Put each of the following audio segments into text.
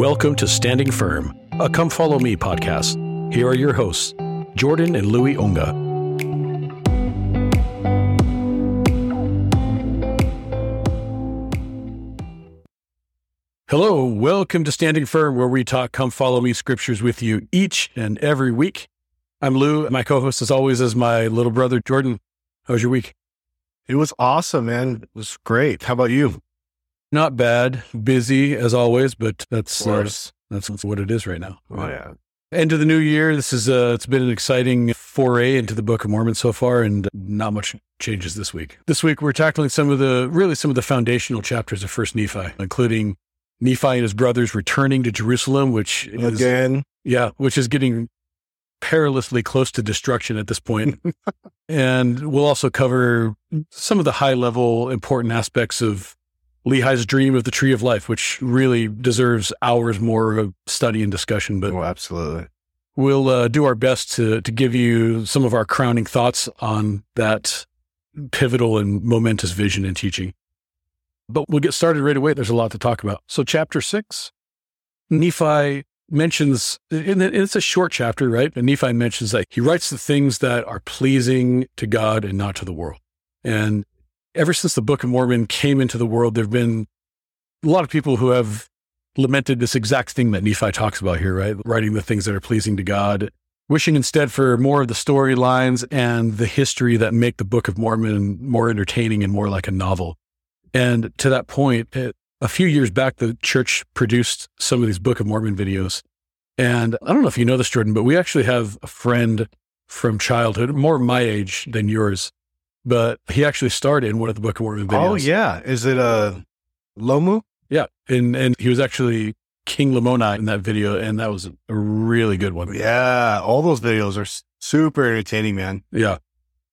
Welcome to Standing Firm, a Come Follow Me podcast. Here are your hosts, Jordan and Louis Onga. Hello, welcome to Standing Firm, where we talk Come Follow Me scriptures with you each and every week. I'm Lou. And my co host, as always, is my little brother, Jordan. How was your week? It was awesome, man. It was great. How about you? Not bad. Busy as always, but that's uh, that's what it is right now. Oh, yeah. End of the new year. This is uh, it's been an exciting foray into the Book of Mormon so far, and not much changes this week. This week we're tackling some of the really some of the foundational chapters of First Nephi, including Nephi and his brothers returning to Jerusalem, which is Again, yeah, which is getting perilously close to destruction at this point. and we'll also cover some of the high level important aspects of Lehi's dream of the tree of life, which really deserves hours more of study and discussion. But oh, absolutely. we'll uh, do our best to to give you some of our crowning thoughts on that pivotal and momentous vision and teaching. But we'll get started right away. There's a lot to talk about. So, chapter six, Nephi mentions, and it's a short chapter, right? And Nephi mentions that he writes the things that are pleasing to God and not to the world. And ever since the Book of Mormon came into the world, there have been a lot of people who have lamented this exact thing that Nephi talks about here, right? Writing the things that are pleasing to God, wishing instead for more of the storylines and the history that make the Book of Mormon more entertaining and more like a novel. And to that point, it, a few years back, the church produced some of these Book of Mormon videos. And I don't know if you know this, Jordan, but we actually have a friend from childhood, more my age than yours, but he actually starred in one of the Book of Mormon videos. Oh, yeah. Is it a Lomu? Yeah, and and he was actually King Lamoni in that video, and that was a really good one. Yeah. All those videos are super entertaining, man. yeah.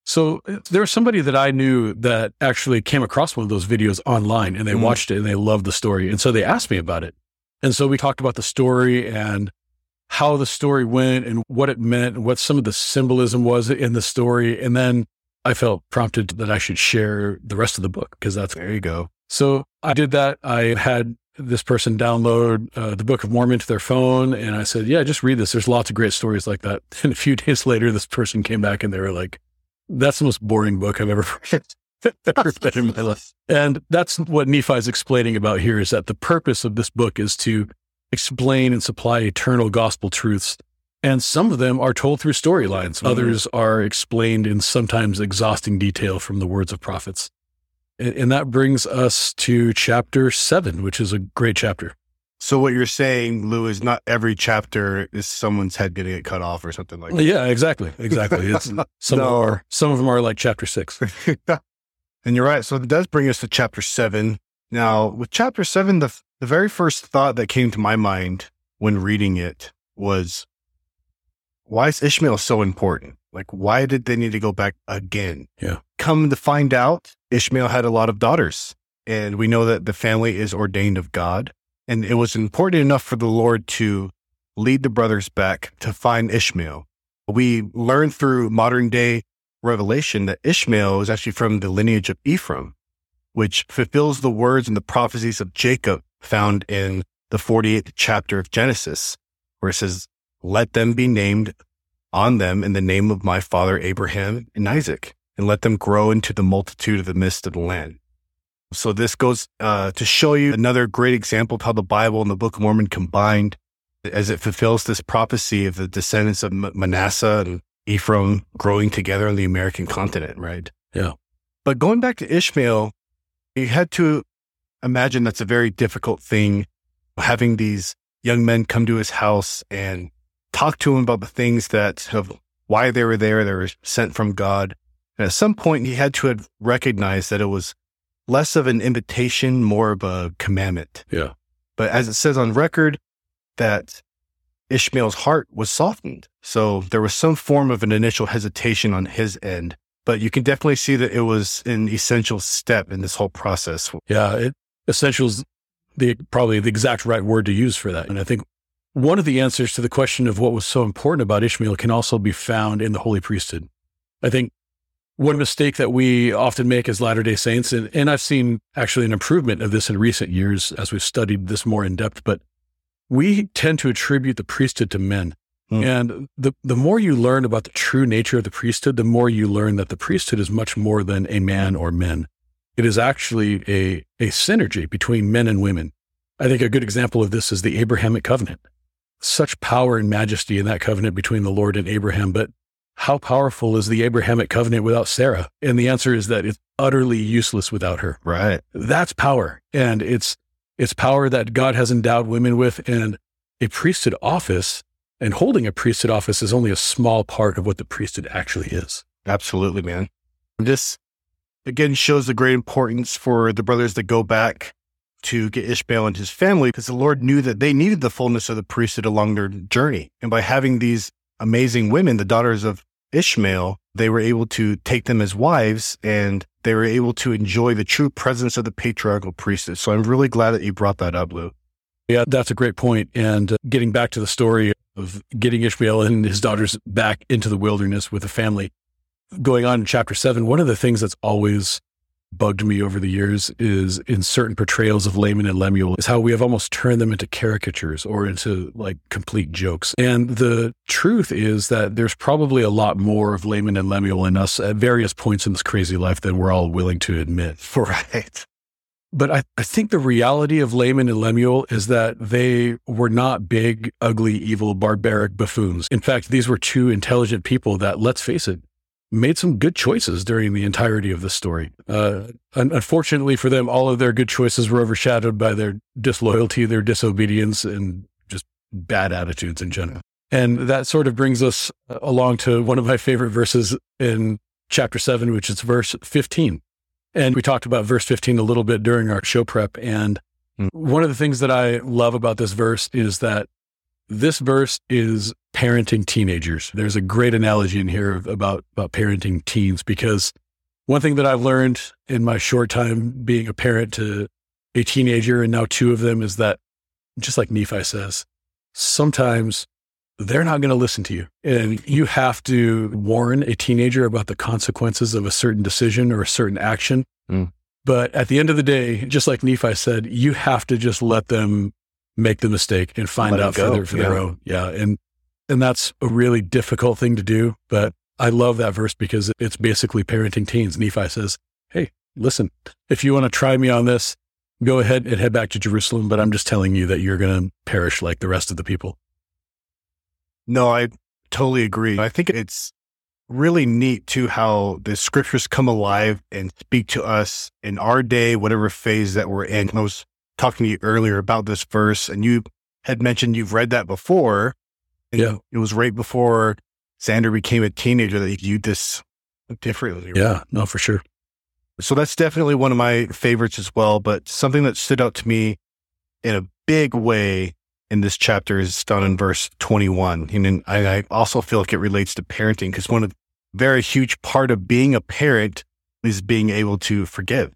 So uh, there was somebody that I knew that actually came across one of those videos online, and they Mhm. watched it and they loved the story, and so they asked me about it, and so we talked about the story and how the story went and what it meant and what some of the symbolism was in the story, and then I felt prompted that I should share the rest of the book because that's There you go. So I did that. I had this person download uh, the Book of Mormon to their phone, and I said, "Yeah, just read this. There's lots of great stories like that." And a few days later, this person came back and they were like, "That's the most boring book I've ever read, ever read in my life." And that's what Nephi is explaining about here: is that the purpose of this book is to explain and supply eternal gospel truths. And some of them are told through storylines. Mhm. Others are explained in sometimes exhausting detail from the words of prophets. And, and that brings us to chapter seven, which is a great chapter. So, what you're saying, Lou, is not every chapter is someone's head getting it cut off or something like that. Yeah, exactly, exactly. It's some of No. them are some of them are like chapter six. and you're right. So it does bring us to chapter seven. Now, with chapter seven, the the very first thought that came to my mind when reading it was, why is Ishmael so important? Like, why did they need to go back again? Yeah. Come to find out, Ishmael had a lot of daughters, and we know that the family is ordained of God, and it was important enough for the Lord to lead the brothers back to find Ishmael. We learn through modern day revelation that Ishmael is actually from the lineage of Ephraim, which fulfills the words and the prophecies of Jacob found in the 48th chapter of Genesis, where it says, Let them be named on them in the name of my father Abraham and Isaac, and let them grow into the multitude of the midst of the land. So this goes uh, to show you another great example of how the Bible and the Book of Mormon combined as it fulfills this prophecy of the descendants of Manasseh and Ephraim growing together on the American continent, right? Yeah. But going back to Ishmael, you had to imagine that's a very difficult thing having these young men come to his house and talk to him about the things that of why they were there, they were sent from God. And at some point he had to have recognized that it was less of an invitation, more of a commandment. Yeah. But as it says on record, that Ishmael's heart was softened. So there was some form of an initial hesitation on his end. But you can definitely see that it was an essential step in this whole process. Yeah, it essentials the probably the exact right word to use for that. And I think one of the answers to the question of what was so important about Ishmael can also be found in the holy priesthood. I think one mistake that we often make as Latter day Saints, and, and I've seen actually an improvement of this in recent years as we've studied this more in depth, but we tend to attribute the priesthood to men. Hmm. And the, the more you learn about the true nature of the priesthood, the more you learn that the priesthood is much more than a man or men. It is actually a, a synergy between men and women. I think a good example of this is the Abrahamic covenant. Such power and majesty in that covenant between the Lord and Abraham, but how powerful is the Abrahamic covenant without Sarah? And the answer is that it's utterly useless without her. Right. That's power. And it's it's power that God has endowed women with. And a priesthood office and holding a priesthood office is only a small part of what the priesthood actually is. Absolutely, man. This again shows the great importance for the brothers that go back to get Ishmael and his family because the Lord knew that they needed the fullness of the priesthood along their journey. And by having these amazing women, the daughters of Ishmael, they were able to take them as wives and they were able to enjoy the true presence of the patriarchal priesthood. So I'm really glad that you brought that up, Lou. Yeah, that's a great point. And uh, getting back to the story of getting Ishmael and his daughters back into the wilderness with a family, going on in chapter seven, one of the things that's always bugged me over the years is in certain portrayals of Laman and Lemuel is how we have almost turned them into caricatures or into like complete jokes. And the truth is that there's probably a lot more of Laman and Lemuel in us at various points in this crazy life than we're all willing to admit. Right. But I, I think the reality of Laman and Lemuel is that they were not big, ugly, evil, barbaric buffoons. In fact, these were two intelligent people that, let's face it, made some good choices during the entirety of the story. Uh, unfortunately for them, all of their good choices were overshadowed by their disloyalty, their disobedience, and just bad attitudes in general. And that sort of brings us uh, along to one of my favorite verses in chapter seven, which is verse 15. And we talked about verse 15 a little bit during our show prep. And Mm. one of the things that I love about this verse is that this verse is parenting teenagers. There's a great analogy in here about, about parenting teens because one thing that I've learned in my short time being a parent to a teenager and now two of them is that just like Nephi says, sometimes they're not going to listen to you. And you have to warn a teenager about the consequences of a certain decision or a certain action. Mm. But at the end of the day, just like Nephi said, you have to just let them make the mistake and find Let out for, their, for their yeah. own. Yeah. And, and that's a really difficult thing to do. But I love that verse because it's basically parenting teens. Nephi says, Hey, listen, if you want to try me on this, go ahead and head back to Jerusalem. But I'm just telling you that you're going to perish like the rest of the people. No, I totally agree. I think it's really neat too how the scriptures come alive and speak to us in our day, whatever phase that we're in. I was talking to you earlier about this verse, and you had mentioned you've read that before. And Yeah. It was right before Xander became a teenager that he viewed this differently. Yeah, no, for sure. So that's definitely one of my favorites as well. But something that stood out to me in a big way in this chapter is down in verse 21. And I, I also feel like it relates to parenting because one of the very huge part of being a parent is being able to forgive.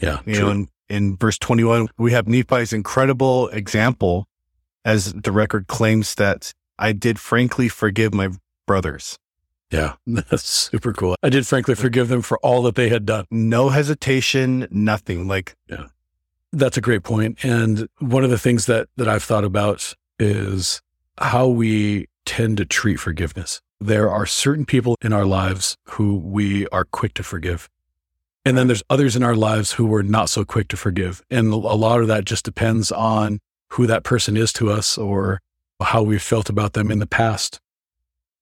Yeah. You true. know, in, in verse 21, we have Nephi's incredible example as the record claims that I did frankly forgive my brothers. yeah. That's super cool. I did frankly forgive them for all that they had done. No hesitation, nothing. Like, yeah, That's a great point. And one of the things that, that I've thought about is how we tend to treat forgiveness. There are certain people in our lives who we are quick to forgive. And then there's others in our lives who we're not so quick to forgive. And a lot of that just depends on who that person is to us or how we've felt about them in the past.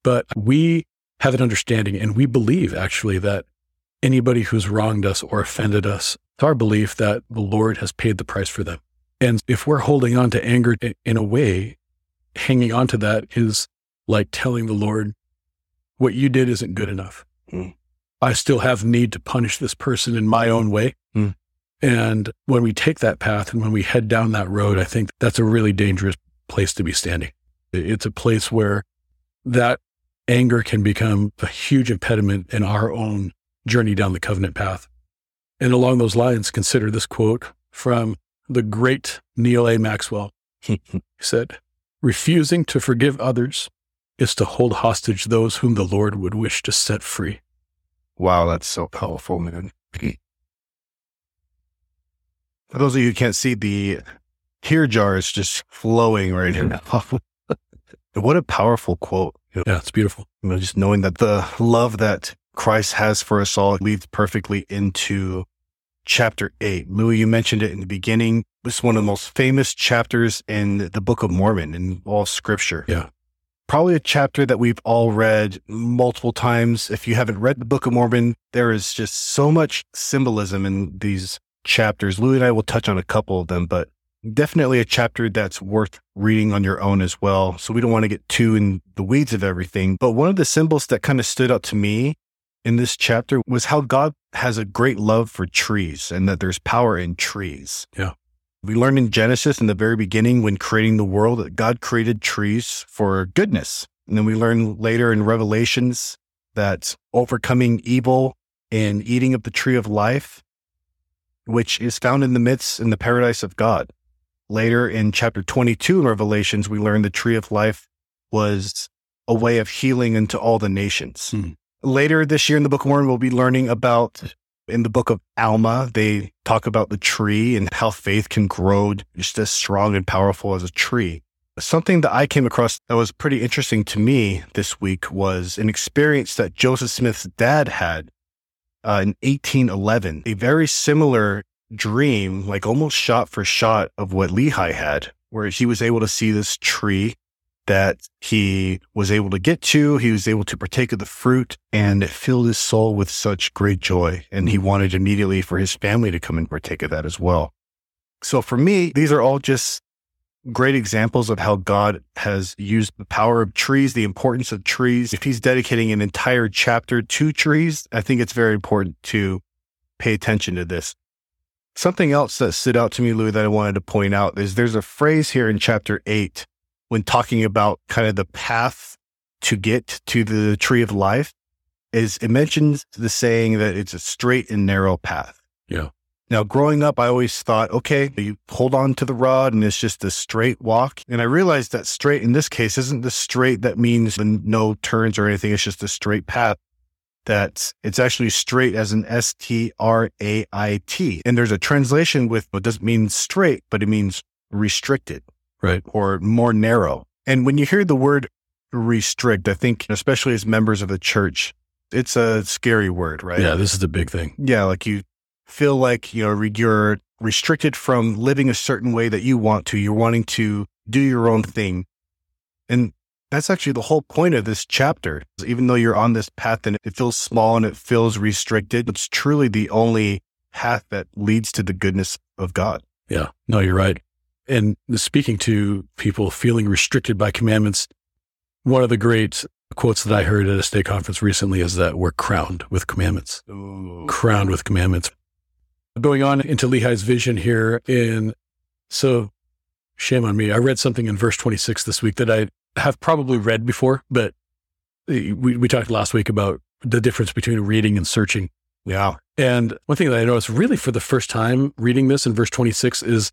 But we have an understanding and we believe actually that anybody who's wronged us or offended us, it's our belief that the Lord has paid the price for them. And if we're holding on to anger in a way, hanging on to that is like telling the Lord, what you did isn't good enough. Hmm. I still have need to punish this person in my own way. Hmm. And when we take that path and when we head down that road, I think that's a really dangerous place to be standing. It's a place where that anger can become a huge impediment in our own journey down the covenant path. And along those lines, consider this quote from the great Neal A. Maxwell. He said, Refusing to forgive others is to hold hostage those whom the Lord would wish to set free. Wow, that's so powerful, man. For those of you who can't see the tear jar is just flowing right now. what a powerful quote. Yeah, it's beautiful. You know, just knowing that the love that Christ has for us all leads perfectly into chapter eight. Louis, you mentioned it in the beginning. It's one of the most famous chapters in the Book of Mormon in all scripture. Yeah. Probably a chapter that we've all read multiple times. If you haven't read the Book of Mormon, there is just so much symbolism in these chapters. Louis and I will touch on a couple of them, but definitely a chapter that's worth reading on your own as well. So we don't want to get too in the weeds of everything. But one of the symbols that kind of stood out to me in this chapter was how God has a great love for trees and that there's power in trees. Yeah. We learned in Genesis in the very beginning when creating the world that God created trees for goodness. And then we learn later in Revelations that overcoming evil and eating of the tree of life, which is found in the midst in the paradise of God. Later in chapter 22 in Revelations, we learn the tree of life was a way of healing into all the nations. Hmm. Later this year in the Book of Mormon, we'll be learning about in the book of Alma, they talk about the tree and how faith can grow just as strong and powerful as a tree. Something that I came across that was pretty interesting to me this week was an experience that Joseph Smith's dad had uh, in 1811. A very similar dream, like almost shot for shot of what Lehi had, where he was able to see this tree that he was able to get to. He was able to partake of the fruit and it filled his soul with such great joy. And he wanted immediately for his family to come and partake of that as well. So for me, these are all just great examples of how God has used the power of trees, the importance of trees. If he's dedicating an entire chapter to trees, I think it's very important to pay attention to this. Something else that stood out to me, Louis, that I wanted to point out is there's a phrase here in chapter eight when talking about kind of the path to get to the tree of life is it mentions the saying that it's a straight and narrow path. Yeah. Now, growing up, I always thought, okay, you hold on to the rod and it's just a straight walk. And I realized that straight in this case isn't the straight that means no turns or anything. It's just a straight path that it's actually straight as an S T R A I T. And there's a translation with what doesn't mean straight, but it means restricted Right. or more narrow. And when you hear the word restrict, I think, especially as members of the church, it's a scary word, right? Yeah, this is the big thing. Yeah. Like you feel like, you know, you're restricted from living a certain way that you want to. You're wanting to do your own thing. And that's actually the whole point of this chapter. Even though you're on this path and it feels small and it feels restricted, it's truly the only path that leads to the goodness of God. Yeah. No, you're right. And speaking to people feeling restricted by commandments, one of the great quotes that I heard at a state conference recently is that we're crowned with commandments, crowned with commandments. Going on into Lehi's vision here in, so shame on me. I read something in verse 26 this week that I have probably read before, but we, we talked last week about the difference between reading and searching. Yeah. And one thing that I noticed really for the first time reading this in verse 26 is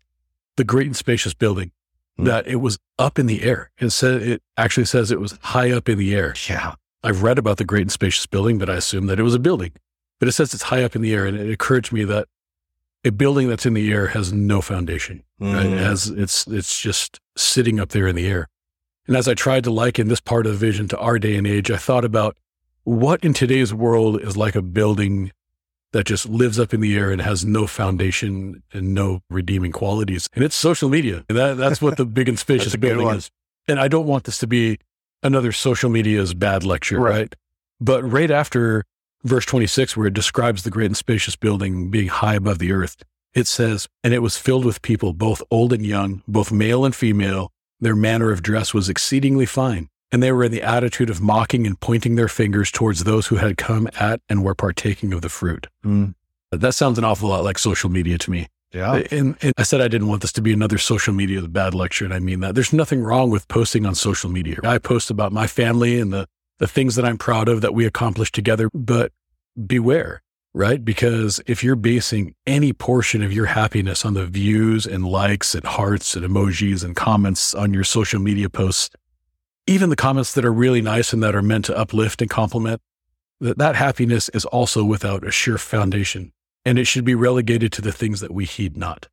the great and spacious building, Hmm. that it was up in the air. It said, it actually says it was high up in the air. Yeah. I've read about the great and spacious building, but I assumed that it was a building. But it says it's high up in the air. And it occurred to me that a building that's in the air has no foundation. Right? It Mm. has, it's, it's just sitting up there in the air. And as I tried to liken this part of the vision to our day and age, I thought about what in today's world is like a building that just lives up in the air and has no foundation and no redeeming qualities. And it's social media. And that, that's what the big and spacious That's a good building is. And I don't want this to be another social media's bad lecture, Right. right? But right after verse 26, where it describes the great and spacious building being high above the earth, it says, And it was filled with people, both old and young, both male and female. Their manner of dress was exceedingly fine. And they were in the attitude of mocking and pointing their fingers towards those who had come at and were partaking of the fruit. Mm. That sounds an awful lot like social media to me. Yeah. And, and I said I didn't want this to be another social media bad lecture, and I mean that. There's nothing wrong with posting on social media. I post about my family and the, the things that I'm proud of that we accomplished together, but beware, right? Because if you're basing any portion of your happiness on the views and likes and hearts and emojis and comments on your social media posts, even the comments that are really nice and that are meant to uplift and compliment, that, that happiness is also without a sure foundation and it should be relegated to the things that we heed not.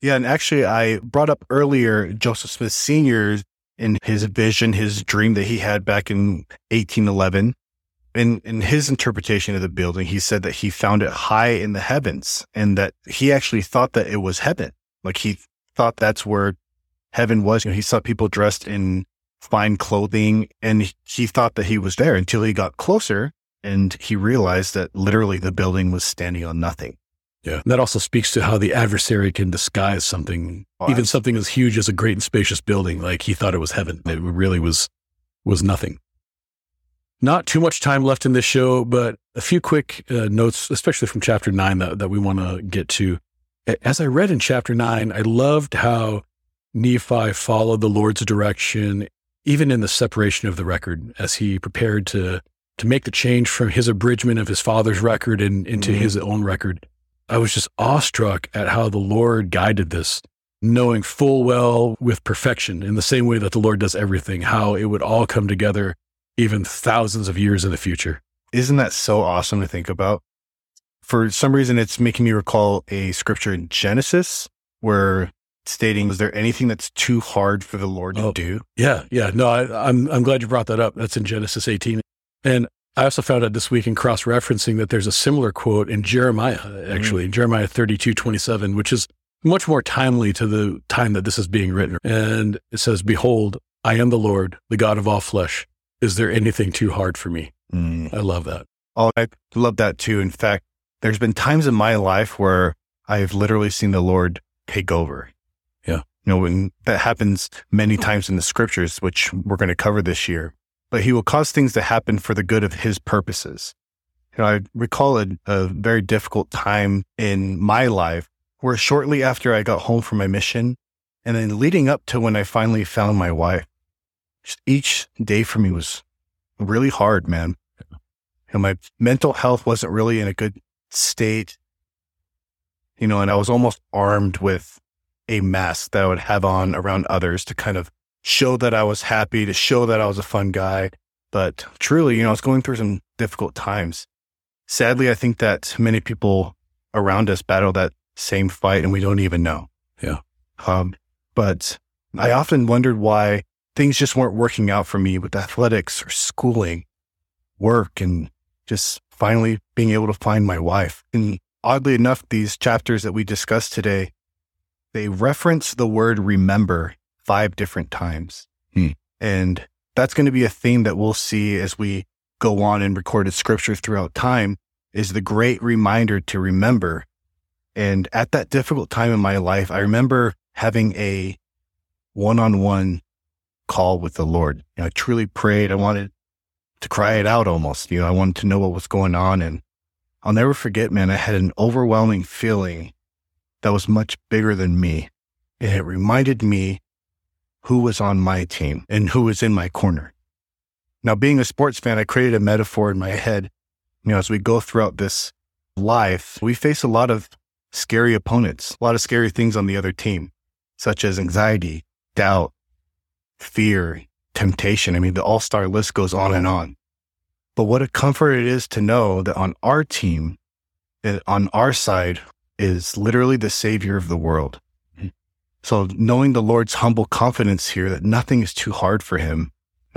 Yeah. And actually, I brought up earlier Joseph Smith Sr. in his vision, his dream that he had back in 1811. In, in his interpretation of the building, he said that he found it high in the heavens and that he actually thought that it was heaven. Like he thought that's where heaven was. You know, he saw people dressed in fine clothing and he thought that he was there until he got closer and he realized that literally the building was standing on nothing. Yeah. That also speaks to how the adversary can disguise something, oh, even something as huge as a great and spacious building. Like he thought it was heaven. It really was, was nothing. Not too much time left in this show, but a few quick uh, notes, especially from chapter nine that, that we want to get to. As I read in chapter nine, I loved how Nephi followed the Lord's direction, even in the separation of the record, as he prepared to to make the change from his abridgment of his father's record and into mm-hmm. his own record. I was just awestruck at how the Lord guided this, knowing full well with perfection, in the same way that the Lord does everything, how it would all come together even thousands of years in the future. Isn't that so awesome to think about? For some reason, it's making me recall a scripture in Genesis where stating, "Is there anything that's too hard for the Lord to oh, do?" Yeah, yeah. No, I, I'm I'm glad you brought that up. That's in Genesis 18, and I also found out this week in cross referencing that there's a similar quote in Jeremiah, actually, mm. Jeremiah 32, 27, which is much more timely to the time that this is being written. And it says, Behold, I am the Lord, the God of all flesh. Is there anything too hard for me? Mm. I love that. Oh, I love that too. In fact, there's been times in my life where I've literally seen the Lord take over. You know, that happens many times in the scriptures, which we're going to cover this year. But he will cause things to happen for the good of his purposes. You know, I recall a, a very difficult time in my life where shortly after I got home from my mission and then leading up to when I finally found my wife, each day for me was really hard, man. You know, my mental health wasn't really in a good state, you know, and I was almost armed with a mask that I would have on around others to kind of show that I was happy, to show that I was a fun guy. But truly, you know, I was going through some difficult times. Sadly, I think that many people around us battle that same fight and we don't even know. Yeah. Um, but I often wondered why things just weren't working out for me with athletics or schooling, work, and just finally being able to find my wife. And oddly enough, these chapters that we discussed today they reference the word remember five different times. Hmm. And that's going to be a theme that we'll see as we go on in recorded scripture throughout time is the great reminder to remember. And at that difficult time in my life, I remember having a one on one call with the Lord. You know, I truly prayed. I wanted to cry it out almost. You know, I wanted to know what was going on. And I'll never forget, man, I had an overwhelming feeling that was much bigger than me. And it reminded me who was on my team and who was in my corner. Now, being a sports fan, I created a metaphor in my head. You know, as we go throughout this life, we face a lot of scary opponents, a lot of scary things on the other team, such as anxiety, doubt, fear, temptation. I mean, the all star list goes on and on. But what a comfort it is to know that on our team, eh, on our side, is literally the savior of the world. So knowing the Lord's humble confidence here that nothing is too hard for him,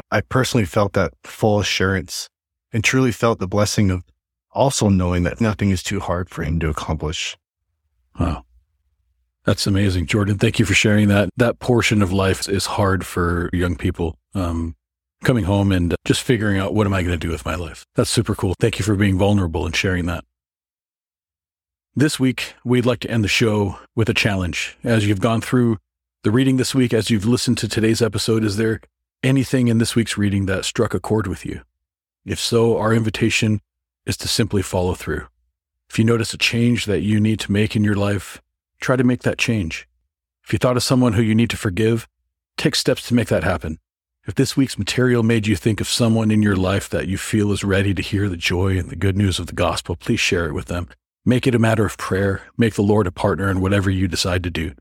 I personally felt that full assurance and truly felt the blessing of also knowing that nothing is too hard for him to accomplish. Wow. That's amazing, Jordan. Thank you for sharing that. That portion of life is hard for young people. Um, coming home and just figuring out what am I going to do with my life. That's super cool. Thank you for being vulnerable and sharing that. This week, we'd like to end the show with a challenge. As you've gone through the reading this week, as you've listened to today's episode, is there anything in this week's reading that struck a chord with you? If so, our invitation is to simply follow through. If you notice a change that you need to make in your life, try to make that change. If you thought of someone who you need to forgive, take steps to make that happen. If this week's material made you think of someone in your life that you feel is ready to hear the joy and the good news of the gospel, please share it with them. Make it a matter of prayer. Make the Lord a partner in whatever you decide to do.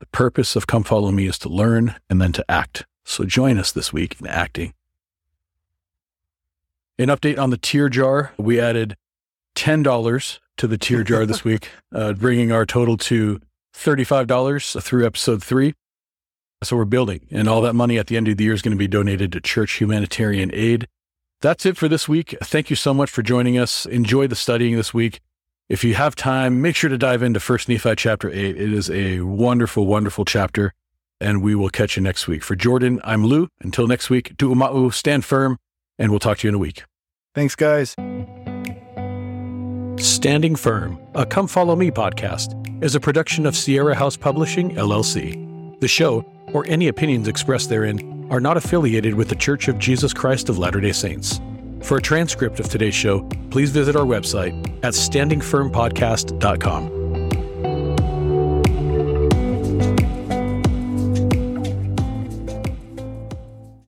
The purpose of Come Follow Me is to learn and then to act. So join us this week in acting. An update on the tear jar. We added $10 to the tear jar this week, uh, bringing our total to $35 through episode three. So we're building, and all that money at the end of the year is going to be donated to church humanitarian aid. That's it for this week. Thank you so much for joining us. Enjoy the studying this week. If you have time, make sure to dive into First Nephi chapter 8. It is a wonderful, wonderful chapter, and we will catch you next week. For Jordan, I'm Lou. Until next week, tu'uma'u, stand firm, and we'll talk to you in a week. Thanks, guys. Standing Firm, a Come Follow Me podcast, is a production of Sierra House Publishing, LLC. The show, or any opinions expressed therein, are not affiliated with The Church of Jesus Christ of Latter day Saints. For a transcript of today's show, please visit our website at standingfirmpodcast.com.